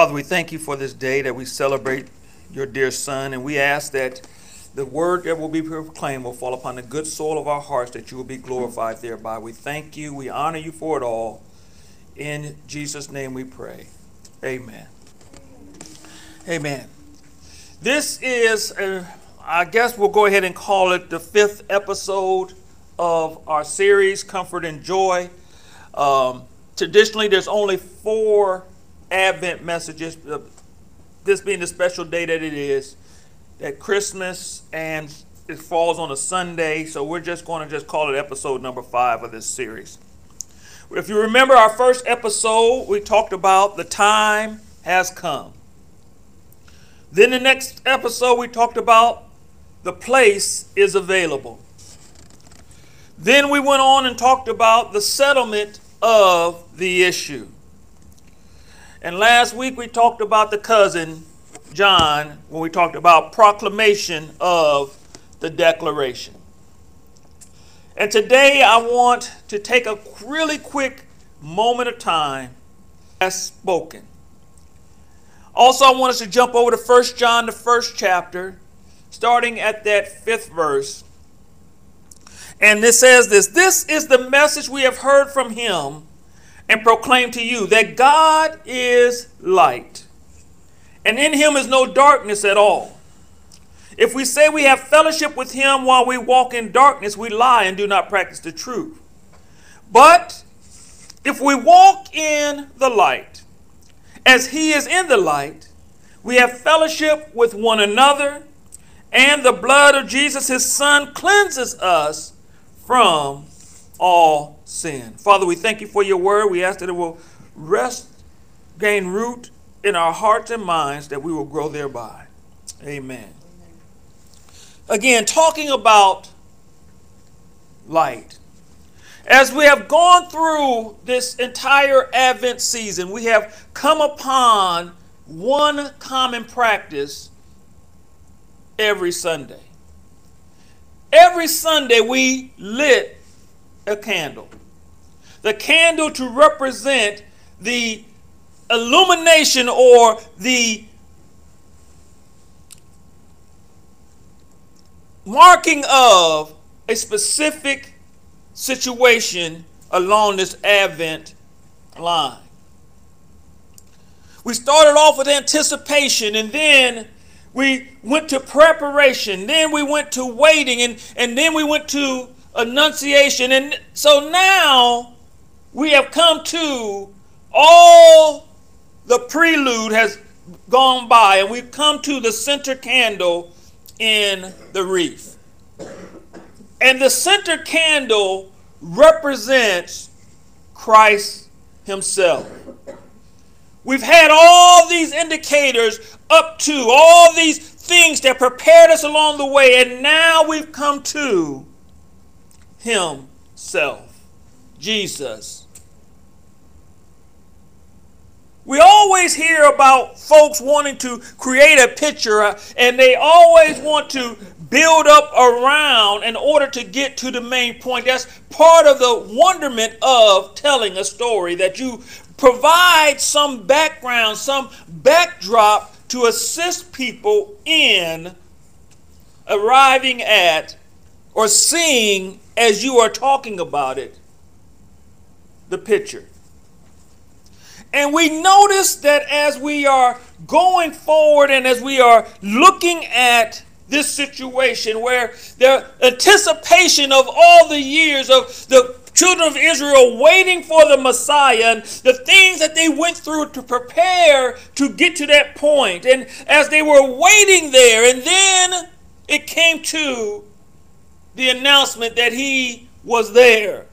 Father, we thank you for this day that we celebrate your dear Son, and we ask that the word that will be proclaimed will fall upon the good soil of our hearts, that you will be glorified thereby. We thank you, we honor you for it all. In Jesus' name we pray. Amen. Amen. This is, uh, I guess we'll go ahead and call it the fifth episode of our series, Comfort and Joy. Um, traditionally, there's only four Advent messages, this being the special day that it is, that Christmas and it falls on a Sunday, so we're just going to just call it episode number five of this series. If you remember our first episode, we talked about the time has come. Then the next episode, we talked about the place is available. Then we went on and talked about the settlement of the issue. And last week we talked about the cousin, John, when we talked about proclamation of the declaration. And today I want to take a really quick moment of time as spoken. Also, I want us to jump over to 1 John, the first chapter, starting at that fifth verse. And this says this This is the message we have heard from him and proclaim to you that God is light, and in him is no darkness at all. If we say we have fellowship with him while we walk in darkness, we lie and do not practice the truth. But if we walk in the light, as he is in the light, we have fellowship with one another, and the blood of Jesus, his son, cleanses us from all sin. Father, we thank you for your word. We ask that it will rest, gain root in our hearts and minds, that we will grow thereby. Amen. Again, talking about light. As we have gone through this entire Advent season, we have come upon one common practice every Sunday. Every Sunday, we lit a candle. The candle to represent the illumination or the marking of a specific situation along this Advent line. We started off with anticipation and then we went to preparation, then we went to waiting, and, and then we went to annunciation. And so now we have come to all the prelude has gone by, and we've come to the center candle in the wreath. And the center candle represents Christ Himself. We've had all these indicators up to, all these things that prepared us along the way, and now we've come to Himself, Jesus. We always hear about folks wanting to create a picture, uh, and they always want to build up around in order to get to the main point. That's part of the wonderment of telling a story that you provide some background, some backdrop to assist people in arriving at or seeing as you are talking about it the picture. And we notice that as we are going forward and as we are looking at this situation where the anticipation of all the years of the children of Israel waiting for the Messiah and the things that they went through to prepare to get to that point. And as they were waiting there, and then it came to the announcement that he was there.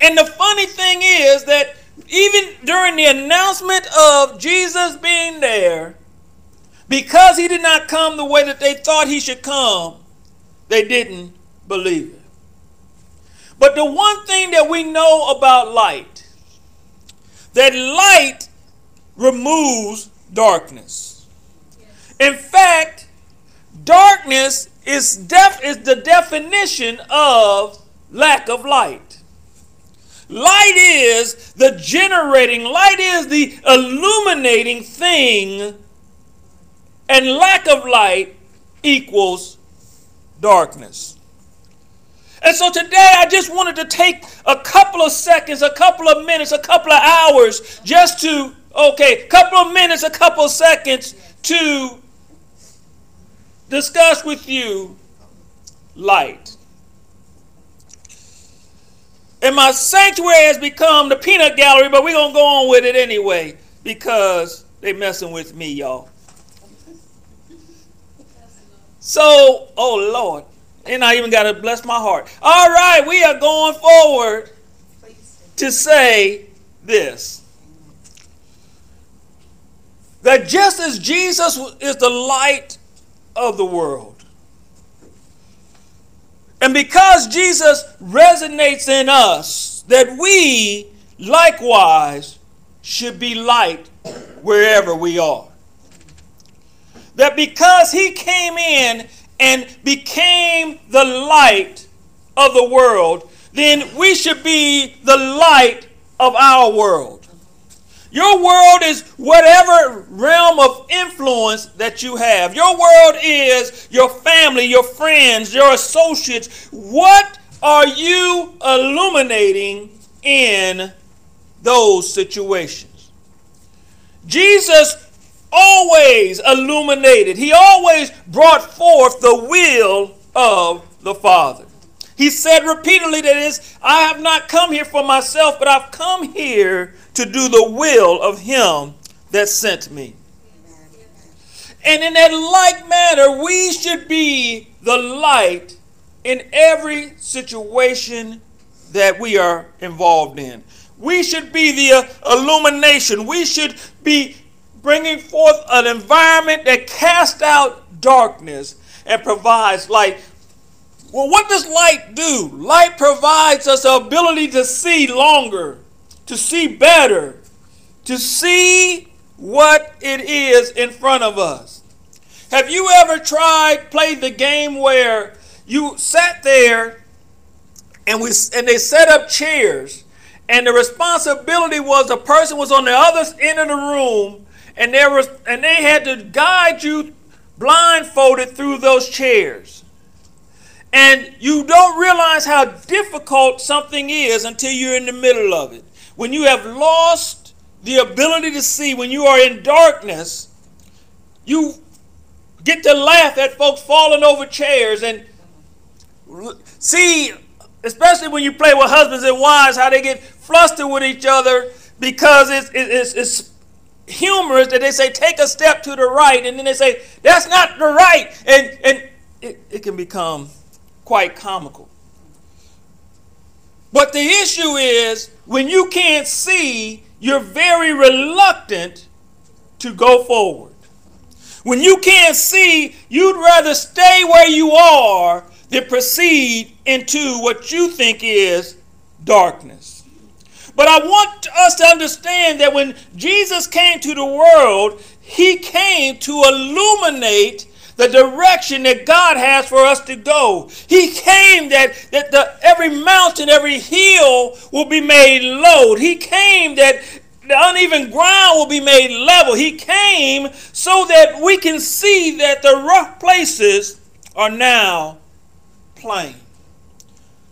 And the funny thing is that even during the announcement of Jesus being there, because he did not come the way that they thought he should come, they didn't believe it. But the one thing that we know about light, that light removes darkness. In fact, darkness is, def- is the definition of lack of light. Light is the generating, light is the illuminating thing, and lack of light equals darkness. And so today I just wanted to take a couple of seconds, a couple of minutes, a couple of hours just to, okay, a couple of minutes, a couple of seconds to discuss with you light. And my sanctuary has become the peanut gallery, but we're going to go on with it anyway because they messing with me, y'all. So, oh Lord. And I even got to bless my heart. All right, we are going forward to say this. That just as Jesus is the light of the world, and because Jesus resonates in us, that we likewise should be light wherever we are. That because he came in and became the light of the world, then we should be the light of our world. Your world is whatever realm of influence that you have. Your world is your family, your friends, your associates. What are you illuminating in those situations? Jesus always illuminated, he always brought forth the will of the Father. He said repeatedly that is, I have not come here for myself, but I've come here to do the will of him that sent me. And in that like manner, we should be the light in every situation that we are involved in. We should be the uh, illumination. We should be bringing forth an environment that casts out darkness and provides light. Well, what does light do? Light provides us the ability to see longer, to see better, to see what it is in front of us. Have you ever tried played the game where you sat there and we and they set up chairs and the responsibility was the person was on the other end of the room and there was and they had to guide you blindfolded through those chairs. And you don't realize how difficult something is until you're in the middle of it. When you have lost the ability to see, when you are in darkness, you get to laugh at folks falling over chairs and see, especially when you play with husbands and wives, how they get flustered with each other because it's, it's, it's humorous that they say, take a step to the right, and then they say, that's not the right. And, and it, it can become quite comical. But the issue is when you can't see, you're very reluctant to go forward. When you can't see, you'd rather stay where you are than proceed into what you think is darkness. But I want us to understand that when Jesus came to the world, he came to illuminate the direction that God has for us to go. He came that, that the, every mountain, every hill will be made low. He came that the uneven ground will be made level. He came so that we can see that the rough places are now plain.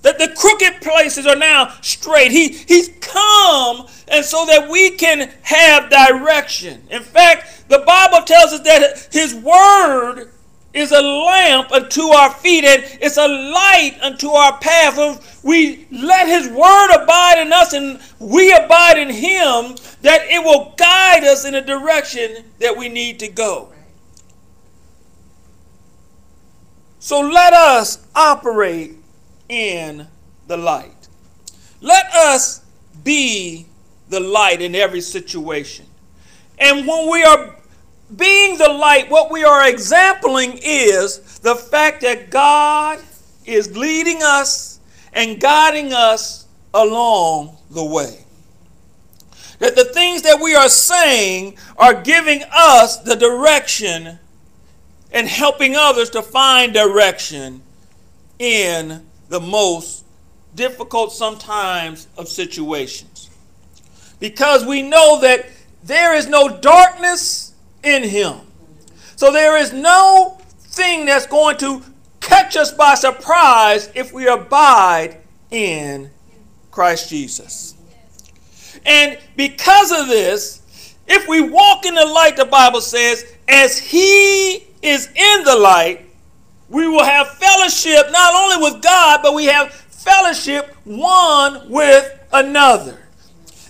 That the crooked places are now straight. He, he's come and so that we can have direction. In fact, the Bible tells us that his word is a lamp unto our feet and it's a light unto our path. If we let His Word abide in us and we abide in Him, that it will guide us in a direction that we need to go. So let us operate in the light. Let us be the light in every situation. And when we are being the light, what we are exempling is the fact that God is leading us and guiding us along the way. That the things that we are saying are giving us the direction and helping others to find direction in the most difficult sometimes of situations. Because we know that there is no darkness in him. So there is no thing that's going to catch us by surprise if we abide in Christ Jesus. And because of this, if we walk in the light, the Bible says, as he is in the light, we will have fellowship not only with God, but we have fellowship one with another.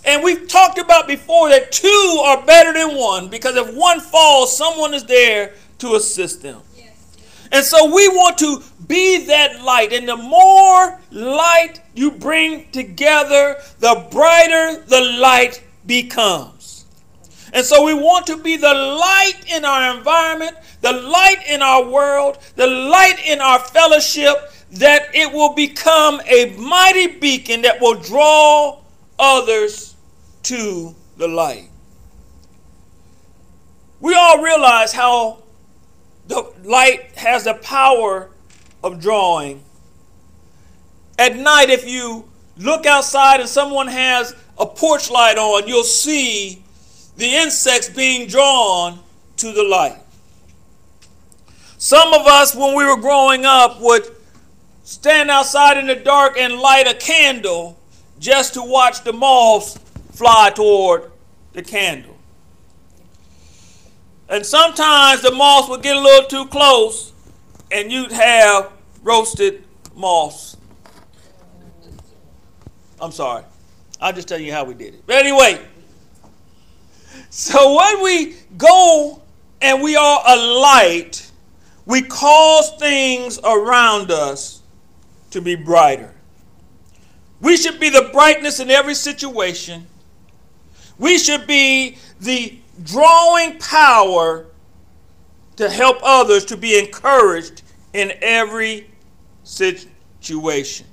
And we've talked about before that two are better than one because if one falls, someone is there to assist them. And so we want to be that light. And the more light you bring together, the brighter the light becomes. And so we want to be the light in our environment, the light in our world, the light in our fellowship, that it will become a mighty beacon that will draw others to the light. We all realize how the light has the power of drawing. At night, if you look outside and someone has a porch light on, you'll see the insects being drawn to the light. Some of us, when we were growing up, would stand outside in the dark and light a candle just to watch the moths fly toward the candle. And sometimes the moths would get a little too close and you'd have roasted moths. I'm sorry. I'll just tell you how we did it. But anyway, so when we go and we are a light, we cause things around us to be brighter. We should be the brightness in every situation. We should be the drawing power to help others to be encouraged in every situation.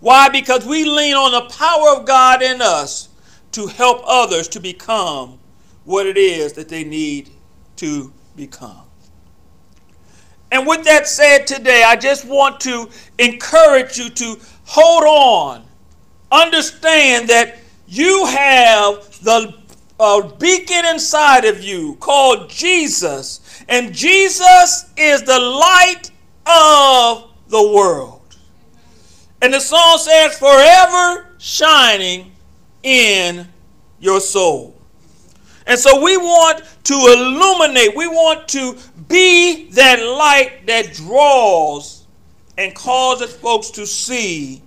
Why? Because we lean on the power of God in us to help others to become what it is that they need to become. And with that said today, I just want to encourage you to hold on. Understand that you have the uh, beacon inside of you called Jesus. And Jesus is the light of the world. And the song says, forever shining in your soul. And so we want to illuminate, we want to be that light that draws and causes folks to see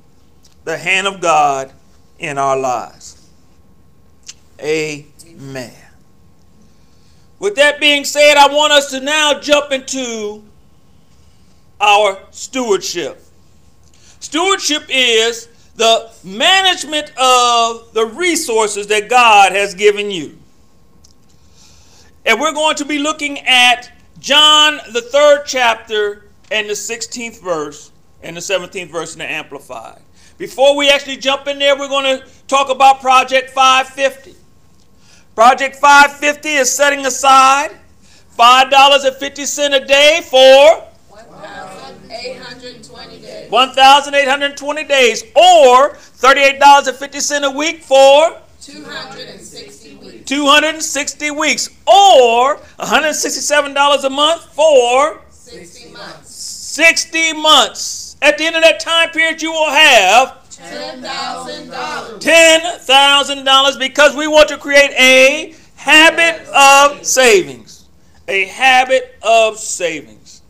the hand of God in our lives. Amen. With that being said, I want us to now jump into our stewardship. Stewardship is the management of the resources that God has given you. And we're going to be looking at John, the third chapter, and the 16th verse, and the 17th verse in the Amplified. Before we actually jump in there, we're going to talk about Project 550. Project 550 is setting aside $5.50 a day for 1,820 days. 1,820 days, or $38.50 a week for 260 weeks. 260 weeks, or $167 a month for 60 months. 60 months. At the end of that time period, you will have $10,000. $10,000 because we want to create a habit of savings. A habit of savings.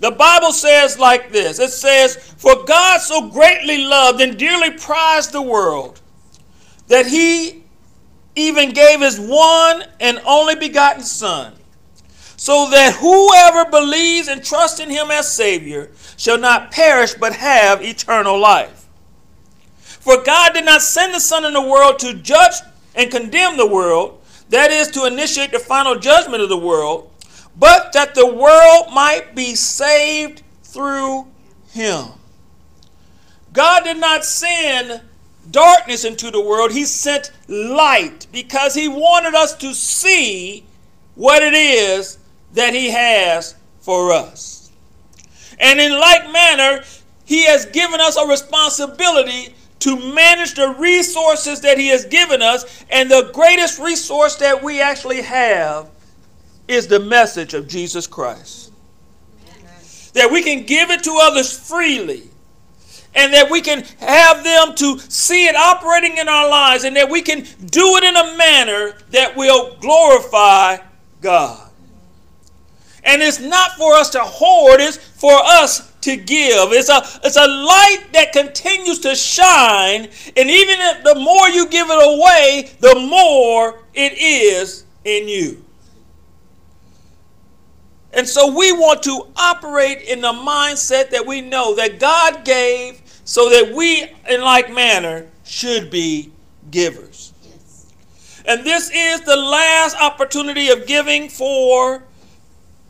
The Bible says like this it says, For God so greatly loved and dearly prized the world that he even gave his one and only begotten Son, so that whoever believes and trusts in him as Savior shall not perish but have eternal life. For God did not send the Son in the world to judge and condemn the world, that is, to initiate the final judgment of the world, but that the world might be saved through him. God did not send darkness into the world, He sent light because He wanted us to see what it is that He has for us. And in like manner, He has given us a responsibility to manage the resources that He has given us. And the greatest resource that we actually have is the message of Jesus Christ. That we can give it to others freely. And that we can have them to see it operating in our lives, and that we can do it in a manner that will glorify God. And it's not for us to hoard, it's for us to give. It's a, it's a light that continues to shine. And even if the more you give it away, the more it is in you. And so we want to operate in the mindset that we know that God gave so that we, in like manner, should be givers. Yes. And this is the last opportunity of giving for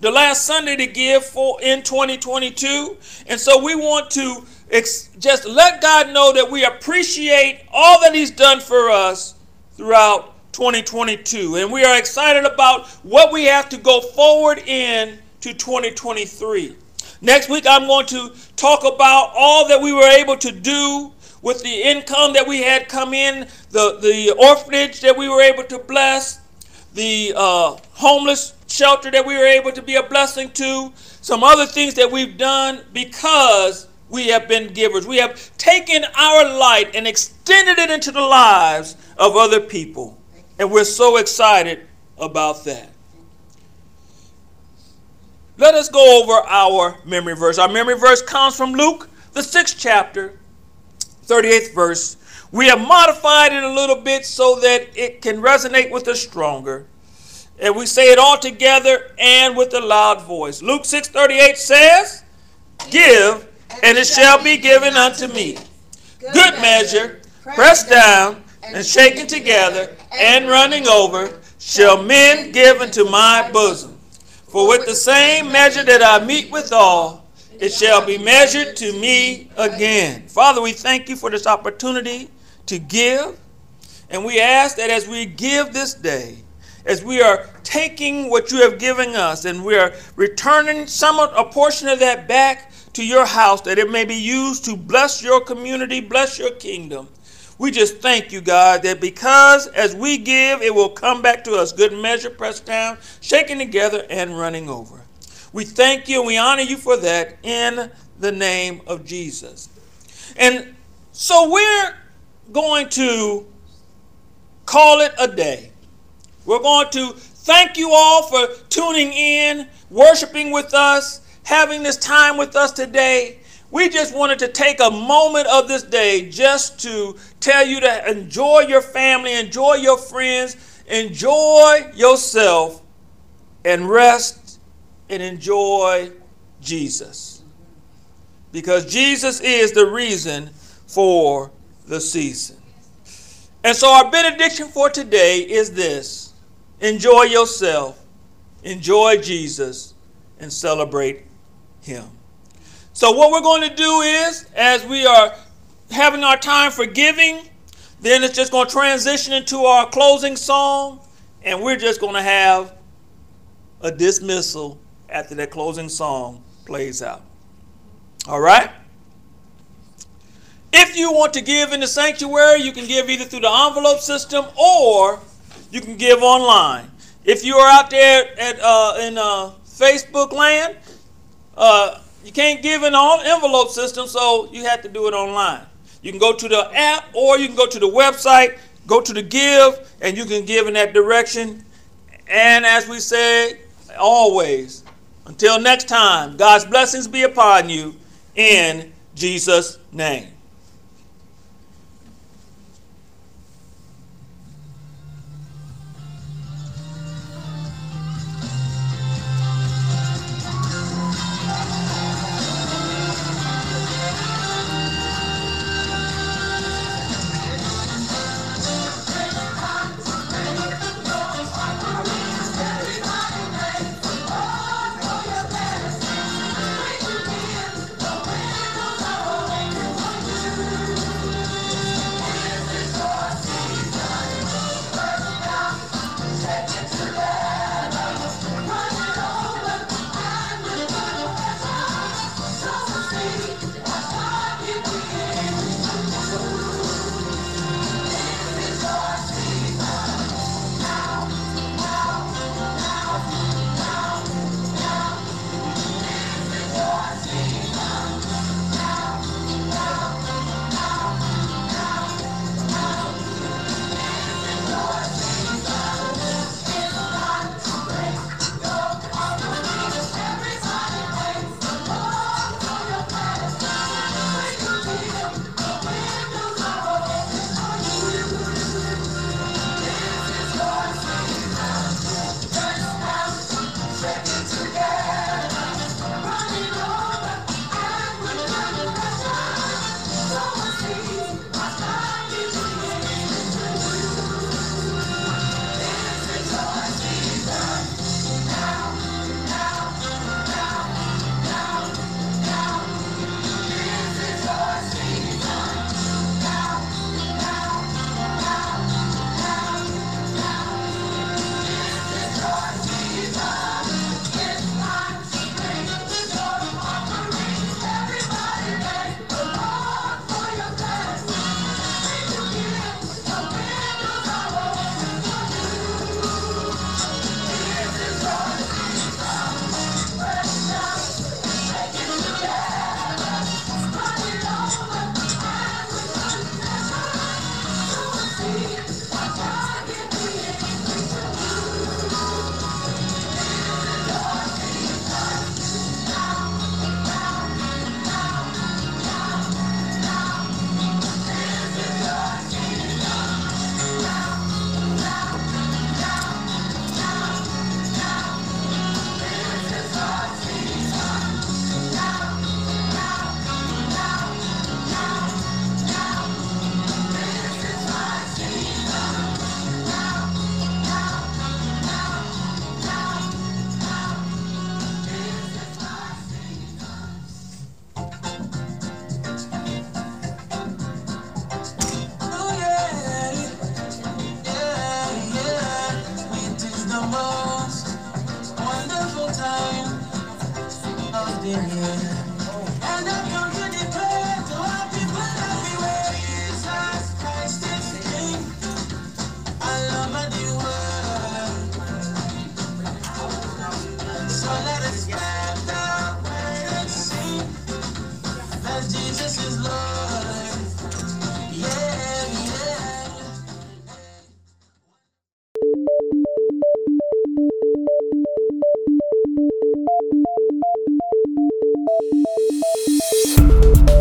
the last Sunday to give for in 2022. And so we want to ex- just let God know that we appreciate all that He's done for us throughout 2022. And we are excited about what we have to go forward in to 2023. Next week, I'm going to talk about all that we were able to do with the income that we had come in, the, the orphanage that we were able to bless, the uh, homeless shelter that we were able to be a blessing to, some other things that we've done because we have been givers. We have taken our light and extended it into the lives of other people. And we're so excited about that. Let us go over our memory verse. Our memory verse comes from Luke, the sixth chapter, 38th verse. We have modified it a little bit so that it can resonate with us stronger. And we say it all together and with a loud voice. Luke 6:38 says, "Give, and it shall be given unto me. Good measure, pressed down and shaken together and running over, shall men give into my bosom. For with the same measure that I meet withal, it shall be measured to me again." Father, we thank you for this opportunity to give, and we ask that as we give this day, as we are taking what you have given us and we are returning some a portion of that back to your house that it may be used to bless your community, bless your kingdom. We just thank you, God, that because as we give, it will come back to us good measure, pressed down, shaken together, and running over. We thank you and we honor you for that in the name of Jesus. And so we're going to call it a day. We're going to thank you all for tuning in, worshiping with us, having this time with us today. We just wanted to take a moment of this day just to tell you to enjoy your family, enjoy your friends, enjoy yourself, and rest and enjoy Jesus. Because Jesus is the reason for the season. And so, our benediction for today is this Enjoy yourself, enjoy Jesus, and celebrate Him. So, what we're going to do is, as we are having our time for giving, then it's just going to transition into our closing song, and we're just going to have a dismissal after that closing song plays out. All right? If you want to give in the sanctuary, you can give either through the envelope system or you can give online. If you are out there at uh, in uh, Facebook land, uh, you can't give in the envelope system, so you have to do it online. You can go to the app or you can go to the website, go to the give, and you can give in that direction. And as we say always, until next time, God's blessings be upon you in Jesus' name.